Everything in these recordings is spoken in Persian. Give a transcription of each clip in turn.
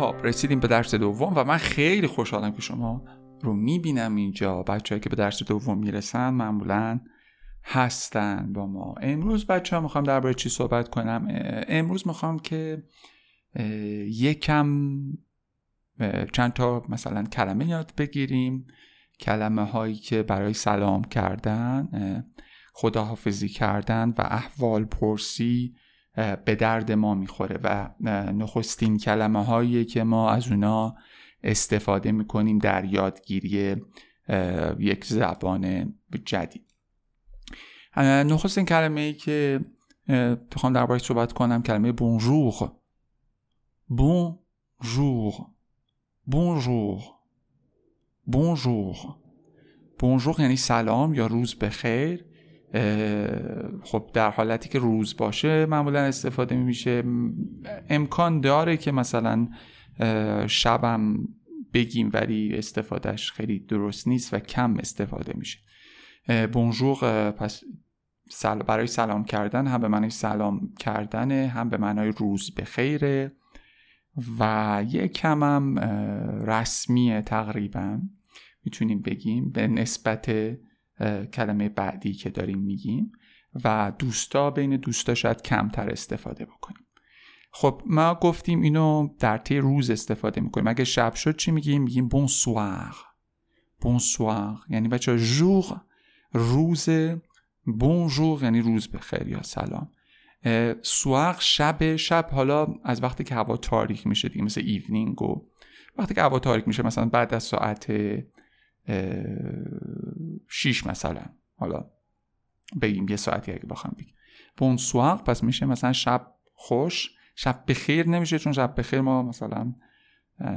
خب رسیدیم به درس دوم و من خیلی خوشحالم که شما رو می‌بینم اینجا. بچههایی که به درس دوم می‌رسن معمولا هستن با ما. امروز بچه ها می‌خوام درباره چی صحبت کنم؟ امروز می‌خوام که یکم چند تا مثلا کلمه یاد بگیریم. کلمه هایی که برای سلام کردن خداحافظی کردن و احوال پرسی به درد ما می‌خوره و نخستین کلمه هایی که ما از اونا استفاده می‌کنیم در یادگیری یک زبان جدید. نخستین کلمه ای که بخوام دربارش صحبت کنم کلمه بونژور بونژور بونژور بونژور بونژور یعنی سلام یا روز بخیر. خب در حالتی که روز باشه معمولا استفاده میشه. امکان داره که مثلا شبم بگیم ولی استفادهش خیلی درست نیست و کم استفاده میشه. بونژور پس برای سلام کردن هم به معنای سلام کردنه هم به معنای روز بخیره و یک کم هم رسمیه تقریبا. می‌تونیم بگیم به نسبت کلمه بعدی که داریم میگیم و دوستا بین دوستا شاید کمتر استفاده بکنیم. خب ما گفتیم اینو در طی روز استفاده می‌کنیم. اگه شب شد چی میگیم؟ میگیم bonsoir bonsoir یعنی بچه jour روز bonjour یعنی روز بخیر یا سلام. soir شب شب حالا از وقتی که هوا تاریک میشه دیگه مثل evening و وقتی که هوا تاریک میشه مثلا بعد از ساعت شیش مثلا. حالا بگیم یه ساعتی اگه بخوام بگیم. بونسوار پس میشه مثلا شب خوش. شب بخیر نمیشه چون شب بخیر ما مثلا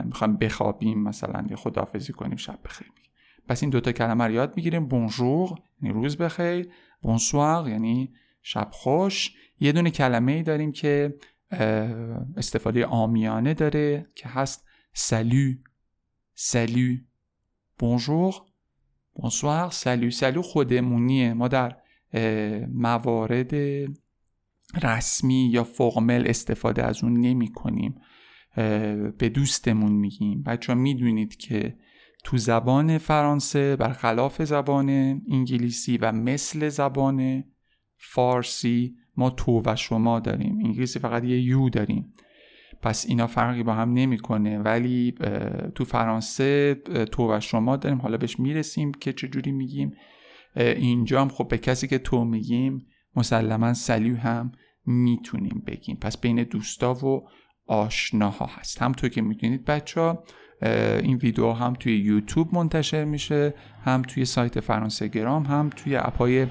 می‌خوایم بخوابیم مثلا یا خداحافظی کنیم شب بخیر میگیم پس این دوتا کلمه رو یاد می‌گیریم. بونژور یعنی روز بخیر. بونسوار یعنی شب خوش. یه دونه کلمه ای داریم که استفاده آمیانه داره که هست سلو. سلو. بونژور بونسوار سلو سلو خودمونیه ما در موارد رسمی یا فرمل استفاده از اون نمی کنیم به دوستمون میگیم. بچه می‌دونید که تو زبان فرانسه برخلاف زبان انگلیسی و مثل زبان فارسی ما تو و شما داریم. انگلیسی فقط یه یو داریم. پس اینا فرقی با هم نمی‌کنه. ولی تو فرانسه تو و شما داریم حالا بهش می‌رسیم که چجوری میگیم. اینجا هم خب به کسی که تو میگیم مسلما سلیو هم می‌تونیم بگیم. پس بین دوستا و آشناها هست. همطور که می‌دونید بچه ها این ویدیو هم توی یوتیوب منتشر میشه هم توی سایت فرانسه گرام هم توی اپای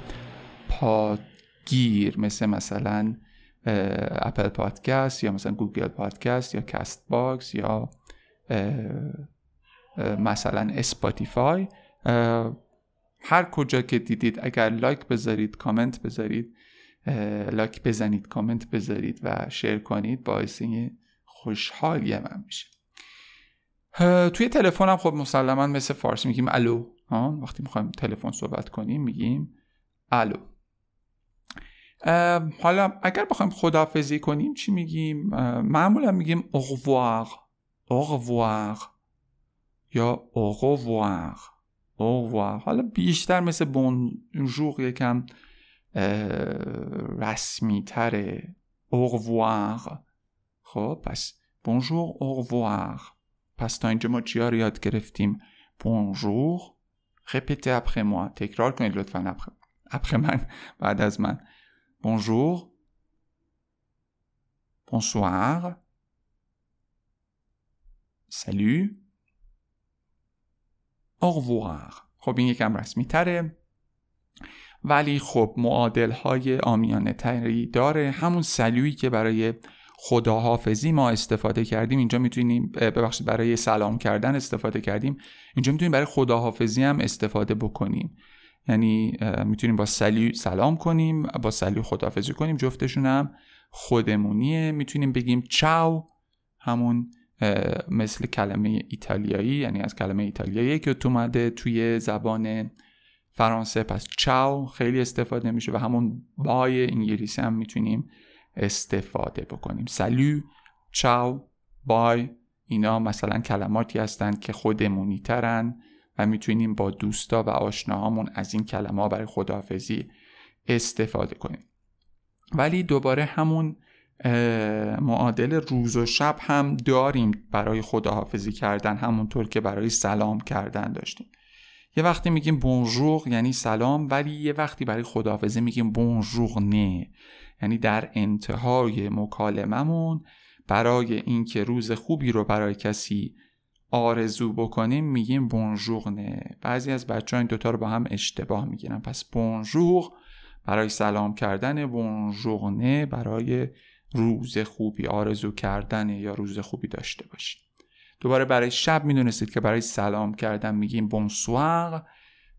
پادگیر مثل مثلا Apple Podcast یا مثلا Google Podcast یا Castbox یا مثلا Spotify. هر کجا که دیدید اگر لایک بذارید کامنت بذارید لایک بزنید کامنت بذارید و share کنید باعث خوشحالی من میشه. توی تلفن هم خب مسلما مثل فارسی میگیم الو وقتی می‌خوایم تلفن صحبت کنیم میگیم الو. حالا اگر بخوایم خدافزی کنیم چی میگیم؟ معمولا میگیم اغوار اغوار یا اغوار اغوار حالا بیشتر مثل بونژور یکم رسمی تره اغوار خب پس بونژور اغوار پس تا اینجا ما چیا رو یاد گرفتیم؟ بونژور رپیته اپخه ما تکرار کنید لطفا اپخه من بعد از من. Bonjour. Bonsoir. Salut. Au revoir. خب این یکم رسمی تره ولی خب معادل های آمیانه تری داره همون سلویی که برای خداحافظی ما استفاده کردیم اینجا می‌تونیم ببخشید برای سلام کردن استفاده کردیم اینجا می‌تونیم برای خداحافظی هم استفاده بکنیم یعنی می‌تونیم با سلیو سلام کنیم با سلیو خداحافظی کنیم جفتشون هم خودمونیه. می‌تونیم بگیم چاو همون مثل کلمه ایتالیایی یعنی از کلمه ایتالیایی که اومده توی زبان فرانسه پس چاو خیلی استفاده میشه و همون بای انگلیسی هم می‌تونیم استفاده بکنیم. سلو چاو بای اینا مثلا کلماتی هستند که خودمونی ترن. می‌تونیم با دوستا و آشناهامون از این کلمه برای خداحافظی استفاده کنیم. ولی دوباره همون معادل روز و شب هم داریم برای خداحافظی کردن همونطور که برای سلام کردن داشتیم. یه وقتی میگیم بونژور یعنی سلام ولی یه وقتی برای خداحافظی میگیم بونژور نه. یعنی در انتهای مکالممون برای اینکه روز خوبی رو برای کسی آرزو بکنیم میگیم بونژور نه بعضی از بچه ها این دوتا رو با هم اشتباه می‌گیرن. پس بونژور برای سلام کردن بونژور نه برای روز خوبی آرزو کردن یا روز خوبی داشته باشیم. دوباره برای شب می‌دونستید که برای سلام کردن میگیم بونسوار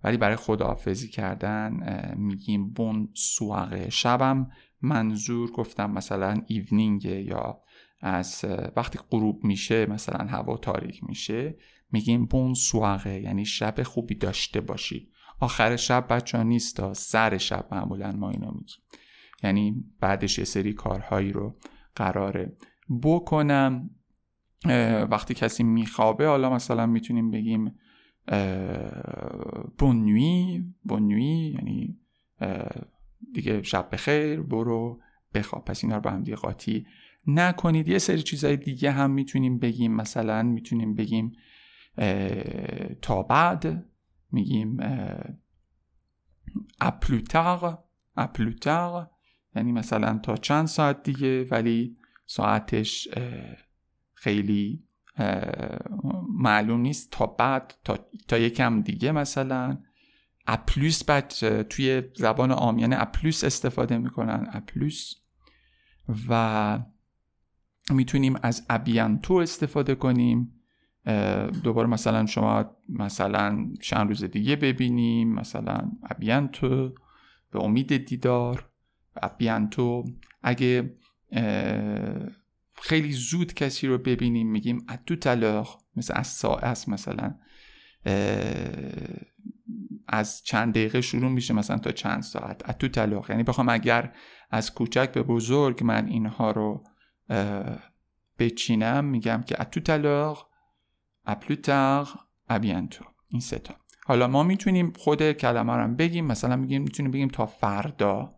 ولی برای خداحافظی کردن میگیم بونسوار شبم منظور گفتم مثلا ایونینگ یا از وقتی غروب میشه مثلا هوا تاریک میشه میگیم بونسواره یعنی شب خوبی داشته باشید. آخر شب بچه ها نیست سر شب معمولا ما اینو میگیم. یعنی بعدش یه سری کارهایی رو قراره بکنم. وقتی کسی میخوابه حالا مثلا می‌تونیم بگیم bonne nuit bonne nuit یعنی دیگه شب بخیر برو بخواب. پس اینا رو با هم دیگه قاطی نکنید. یه سری چیزهای دیگه هم می‌تونیم بگیم. مثلا می‌تونیم بگیم تا بعد میگیم اپلوتار اپلوتار یعنی مثلا تا چند ساعت دیگه ولی ساعتش خیلی معلوم نیست. تا بعد تا, تا یکم دیگه مثلا. à plus بعد توی زبان عامیانه à plus استفاده می‌کنن. à plus و می‌تونیم از à bientôt استفاده کنیم. دوباره مثلا شما مثلا چند روز دیگه ببینیم. مثلا à bientôt به امید دیدار. à bientôt اگه خیلی زود کسی رو ببینیم میگیم اتو تلر مثل از ساعت مثلا از چند دقیقه شروع میشه مثلا تا چند ساعت. اتو تلر یعنی بخوام اگر از کوچک به بزرگ من اینها رو بچینم میگم که اتو تلر اپلوتر ابیانتو این ستا حالا ما می‌تونیم خود کلمه رو بگیم. مثلا میگیم می‌تونیم بگیم تا فردا.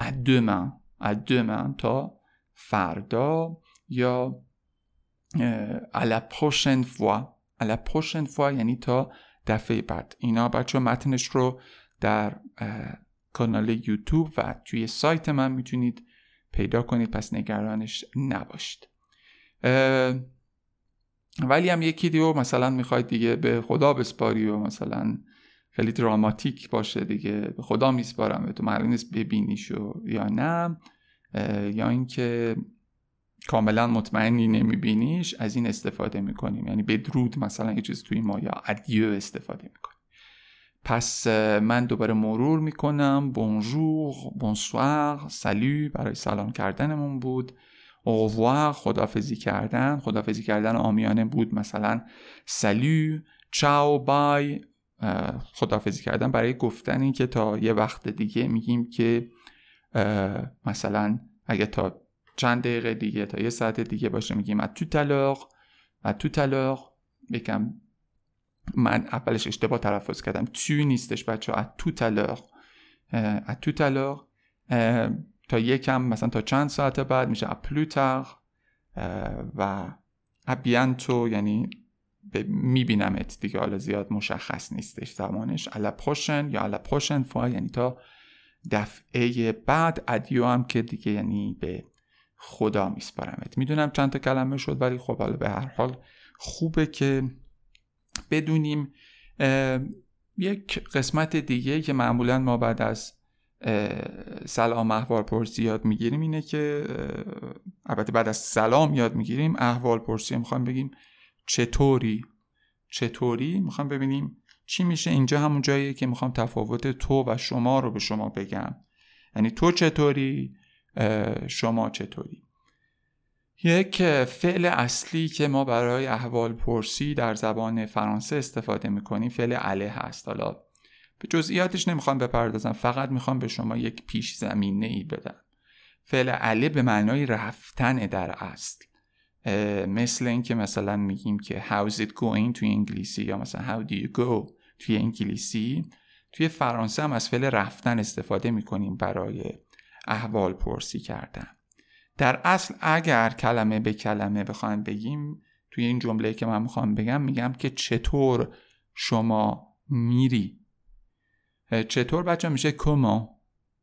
ادومن ادومن تا فردا. یا prochaine fois. à la prochaine fois یعنی تا دفعه بعد. اینا بچه متنش رو در کانال یوتیوب و توی سایت من می‌تونید پیدا کنید پس نگرانش نباشید. ولی هم یکی دیگه مثلا می‌خواید دیگه به خدا بسپاری و مثلا خیلی دراماتیک باشه دیگه به خدا میسپارم. به تو معلوم نیست ببینیشو یا نه یا اینکه کاملا مطمئنی نمیبینیش از این استفاده می‌کنیم. یعنی بدرود مثلا یه چیز توی ما یا ادیو استفاده می‌کنیم. پس من دوباره مرور می‌کنم. بونجور بونسوار سلو برای سلام کردنمون بود. اووار خدافزی کردن. خدافزی کردن آمیانه بود. مثلا سلو چاو بای خدافزی کردن برای گفتن که تا یه وقت دیگه میگیم که مثلا اگه تا چند دقیقه دیگه تا یه ساعت دیگه باشه میگیم تو تلق و تو یکم من اولش اشتباه تلفظ کردم. تو نیستش بچه ها تو تلق تو تلق تا یکم مثلا تا چند ساعت بعد میشه اپلوتر و ابیانتو یعنی میبینمت دیگه. حالا زیاد مشخص نیستش زمانش. الا پروشن یا الا پروشن فا یعنی تا دفعه بعد ادیو هم که دیگه یعنی به خدا میسپارمت. می‌دونم چند تا کلمه شد ولی خب حالا به هر حال خوبه که بدونیم یک قسمت دیگه که معمولا ما بعد از سلام احوال پرسی یاد می‌گیریم اینه که البته بعد از سلام یاد می‌گیریم احوال پرسی می‌خوایم بگیم چطوری؟ چطوری؟ می‌خوام ببینیم چی میشه. اینجا همون جاییه که می‌خوام تفاوت تو و شما رو به شما بگم. یعنی تو چطوری؟ شما چطوری؟ یک فعل اصلی که ما برای احوال پرسی در زبان فرانسه استفاده می‌کنیم فعل عله هست حالا به جزئیاتش نمی‌خوام بپردازم فقط می‌خوام به شما یک پیش زمینه ای بدم. فعل عله به معنای رفتن در اصل مثل اینکه مثلا میگیم که how's it going? توی انگلیسی یا مثلا how do you go? توی انگلیسی توی فرانسه هم از فعل رفتن استفاده می‌کنیم برای احوال پرسی کردن. در اصل اگر کلمه به کلمه بخوایم بگیم توی این جمله که من می‌خوام بگم میگم که چطور شما میری. چطور بچه میشه کما؟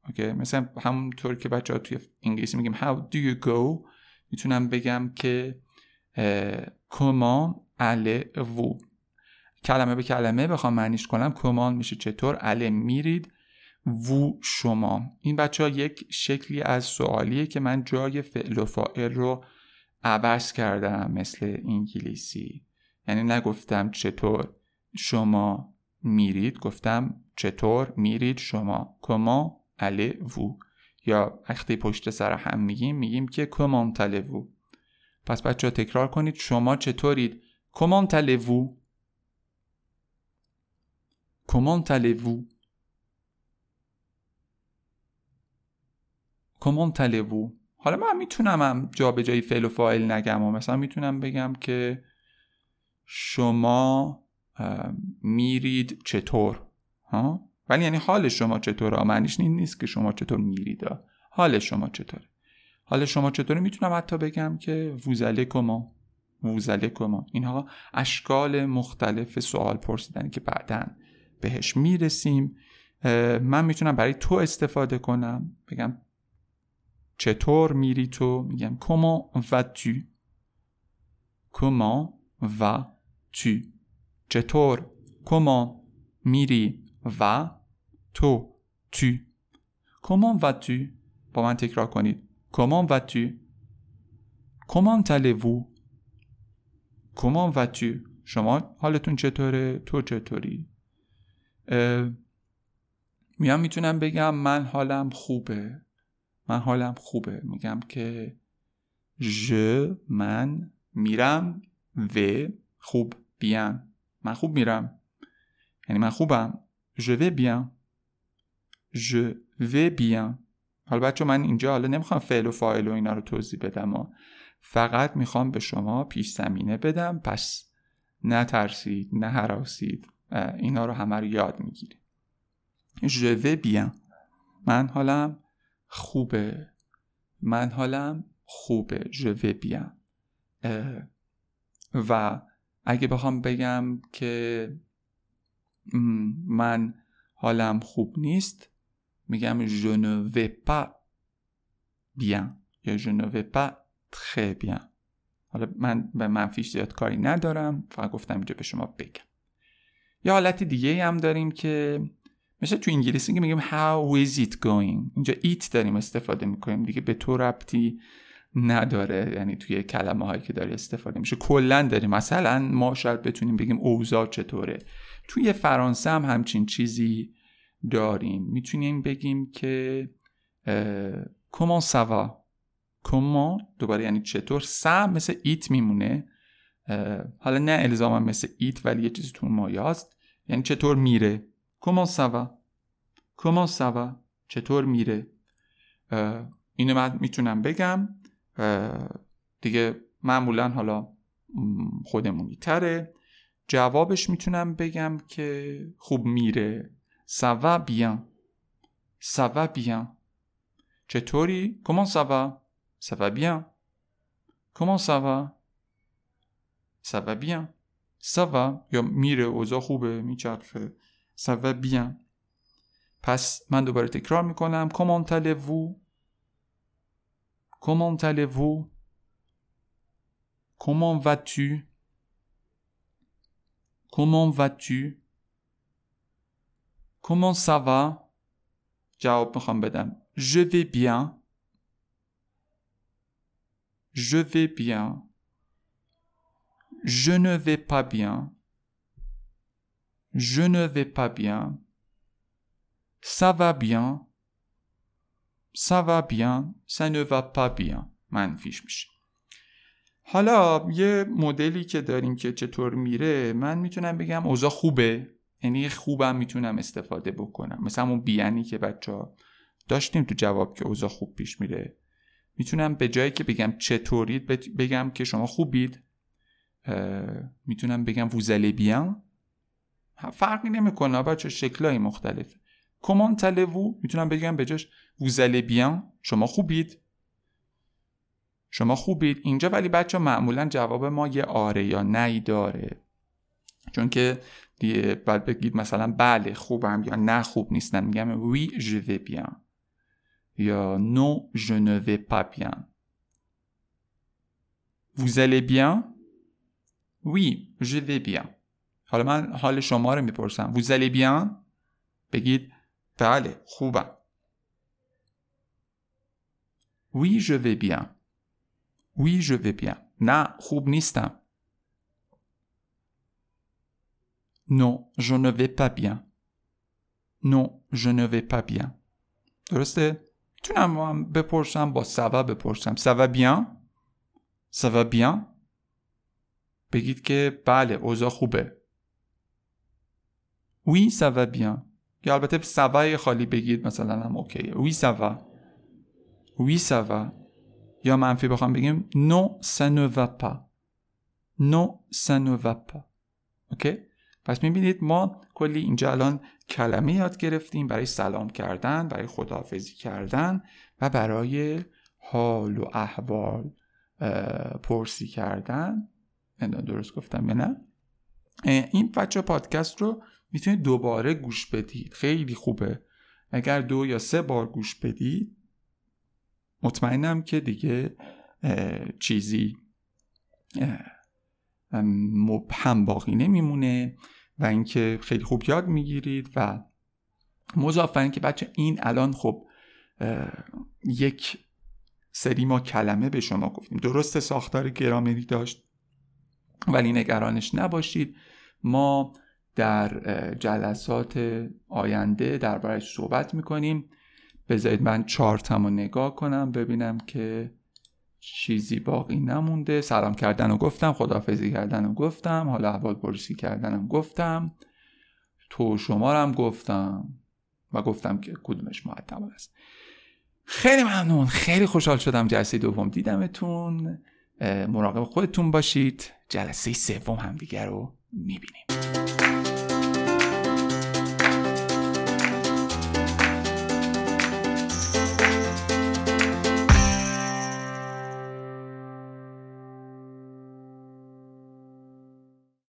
اوکی؟ مثلا همونطور که بچه ها توی انگلیسی میگیم how do you go می‌تونم بگم که کما اله وو کلمه به کلمه بخوام معنیش کنم کمان میشه چطور؟ اله میرید. وو شما. این بچه ها یک شکلی از سوالیه که من جای فعل و فاعل رو عوض کردم مثل انگلیسی. یعنی نگفتم چطور شما میرید گفتم چطور میرید شما. کما اله وو. یا وقتی پشت سر هم میگیم میگیم که کمان وو. پس بچه ها تکرار کنید شما چطورید. کمان وو. کمان وو. کمان وو. حالا من می‌تونم هم جا به جای فعل و فاعل نگم و مثلا می‌تونم بگم که شما میرید چطور ها؟ ولی یعنی حال شما چطوره؟ معنیش این نیست که شما چطور میرید. حال شما چطوره؟ حال شما چطوره؟ می‌تونم حتی بگم که ووزله کما ووزله کما اینها اشکال مختلف سوال پرسیدن که بعدا بهش می‌رسیم. من می‌تونم برای تو استفاده کنم. بگم چطور میری تو؟ میگم comment vas-tu comment vas-tu چطور؟ comment میری و تو. تو. comment vas-tu با من تکرار کنید. comment vas-tu comment allez-vous comment vas-tu شما حالتون چطوره؟ تو چطوری؟ میام می‌تونم بگم من حالم خوبه. من حالم خوبه. میگم که ژ من میرم و خوب بیان من خوب میرم. یعنی من خوبم. je vais bien je vais bien حالا بچه من اینجا حالا نمی‌خوام فعل و فاعل و اینا رو توضیح بدم و فقط می‌خوام به شما پیش زمینه بدم. پس نترسید نه حراسید. اینا رو همه رو یاد می‌گیرید. je vais bien من حالم خوبه. من حالم خوبه. Je vais bien. و اگه بخوام بگم که من حالم خوب نیست میگم je ne vais pas bien. یا je ne vais pas très bien. حالا من به منفیش زیاد کاری ندارم فقط گفتم اینجا به شما بگم. یه حالت دیگه هم داریم که مثل تو انگلیسی که میگیم how is it going اینجا ایت داریم استفاده می‌کنیم دیگه به تو ربطی نداره. یعنی توی کلمه هایی که داره استفاده میشه. کلا داریم. مثلا ما شاید بتونیم بگیم اوضاع چطوره. توی فرانسه هم همچین چیزی داریم. می‌تونیم بگیم که کمان سوا کمان دوباره یعنی چطور؟ سا مثل ایت میمونه. حالا نه الزاما مثل ایت ولی یه چیزی تو مایاست یعنی چطور میره؟ کمان سوا کمان سوا چطور میره؟ اینو من می‌تونم بگم. دیگه معمولا حالا خودمونی تره جوابش می‌تونم بگم که خوب میره. سوا بیان سوا بیان چطوری؟ کمان سوا؟ سوا بیان کمان سوا؟ سوا بیان سوا یا میره اوضاع خوبه میچرخه. سوا بیان پس من دوباره تکرار میکنم کمان تلوو Comment allez-vous Comment vas-tu Comment vas-tu comment ça va جواب میخوام بدم je vais bien je vais bien je ne vais pas bien Je ne vais pas bien. Ça va bien. Ça va bien. Ça ne va pas bien. منفیش میشه. حالا یه مدلی که داریم که چطور میره من می‌تونم بگم اوضاع خوبه. یعنی خوبم می‌تونم استفاده بکنم. مثلا اون بیانی که بچه ها داشتیم تو جواب که اوضاع خوب پیش میره. می‌تونم به جایی که بگم چطورید بگم که شما خوبید. می‌تونم بگم ووزله بیان فرقی نمی‌کنه بچه شکلهای مختلف. کمان تلوو می‌تونم بگم به جاش ووزله بیان شما خوبید. شما خوبید. اینجا ولی بچه معمولا جواب ما یه آره یا نی داره. چون که باید بگید مثلا بله خوبم یا نه خوب نیستم میگم وی je vais bien. یا non je ne vais pas bien. Vous allez bien oui je vais bien. حالا من حال شما رو می‌پرسم vous allez bien بگید بله خوبم oui je vais bien oui je vais bien نه خوب نیستم Non, je ne vais pas bien. Non, je ne vais pas bien. درسته؟ می‌تونم بپرسم با سوا بپرسم سوا بیان؟ سوا بیان؟ بگید که بله اوضاع خوبه وی سوا بیان یا البته سوای خالی بگید مثلا هم اوکیه وی سوا وی سوا یا منفی بخوام بگیم نو non ça ne va pas. اوکی پس می‌بینید ما کلی اینجا الان کلمه یاد گرفتیم. برای سلام کردن برای خداحافظی کردن و برای حال و احوال پرسی کردن. درست گفتم یا نه؟ این بچه پادکست رو می‌تونید دوباره گوش بدید. خیلی خوبه. اگر دو یا سه بار گوش بدید مطمئنم که دیگه چیزی مبهم باقی نمیمونه و اینکه خیلی خوب یاد می‌گیرید و مضافن اینکه بچه این الان خب یک سری ما کلمه به شما گفتیم. درست ساختار گرامری داشت ولی نگرانش نباشید. ما در جلسات آینده دربارش صحبت می‌کنیم. بذارید من چارتم رو نگاه کنم ببینم که چیزی باقی نمونده. سلام کردن و گفتم خدافزی کردن و گفتم حالا احوال پرسی کردنم گفتم. تو شما هم گفتم و گفتم که کدومش معتبر است. خیلی ممنون. خیلی خوشحال شدم جلسه دوم دیدمتون. مراقب خودتون باشید. جلسه سوم هم دیگر رو می‌بینیم.